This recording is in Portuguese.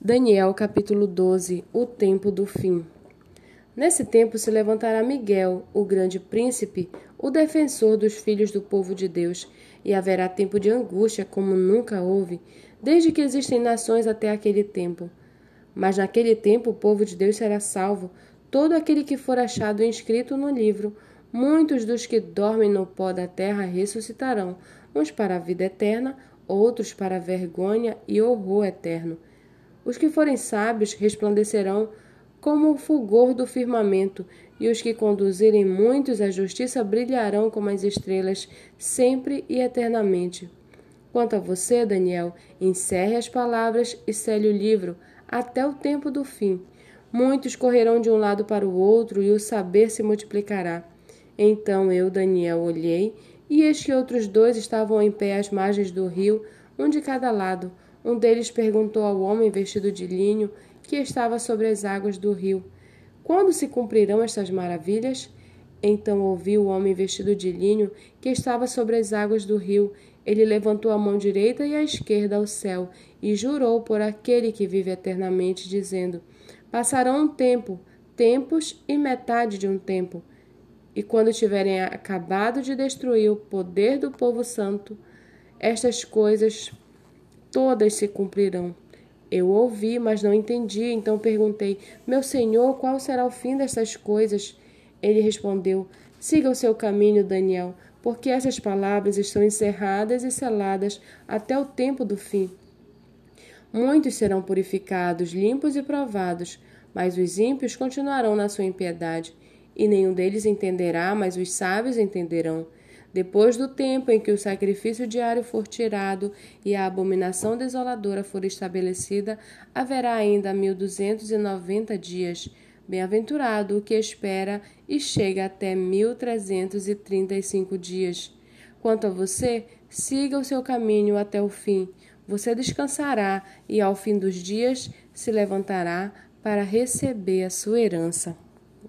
Daniel capítulo 12 O tempo do fim. Nesse tempo se levantará Miguel, o grande príncipe, o defensor dos filhos do povo de Deus, e haverá tempo de angústia como nunca houve, desde que existem nações até aquele tempo. Mas naquele tempo o povo de Deus será salvo, todo aquele que for achado inscrito no livro. Muitos dos que dormem no pó da terra ressuscitarão, uns para a vida eterna, outros para a vergonha e horror eterno. Os que forem sábios resplandecerão como o fulgor do firmamento, e os que conduzirem muitos à justiça brilharão como as estrelas, sempre e eternamente. Quanto a você, Daniel, encerre as palavras e cele o livro até o tempo do fim. Muitos correrão de um lado para o outro e o saber se multiplicará. Então eu, Daniel, olhei, e eis que outros dois estavam em pé às margens do rio, um de cada lado. Um deles perguntou ao homem vestido de linho que estava sobre as águas do rio: Quando se cumprirão estas maravilhas? Então ouviu o homem vestido de linho que estava sobre as águas do rio. Ele levantou a mão direita e a esquerda ao céu e jurou por aquele que vive eternamente, dizendo: Passarão um tempo, tempos e metade de um tempo. E quando tiverem acabado de destruir o poder do povo santo, estas coisas todas se cumprirão. Eu ouvi, mas não entendi, então perguntei: Meu senhor, qual será o fim dessas coisas? Ele respondeu: Siga o seu caminho, Daniel, porque essas palavras estão encerradas e seladas até o tempo do fim. Muitos serão purificados, limpos e provados, mas os ímpios continuarão na sua impiedade, e nenhum deles entenderá, mas os sábios entenderão. Depois do tempo em que o sacrifício diário for tirado e a abominação desoladora for estabelecida, haverá ainda mil duzentos e noventa dias. Bem-aventurado o que espera e chega até mil trezentos e trinta e cinco dias. Quanto a você, siga o seu caminho até o fim. Você descansará e, ao fim dos dias, se levantará para receber a sua herança.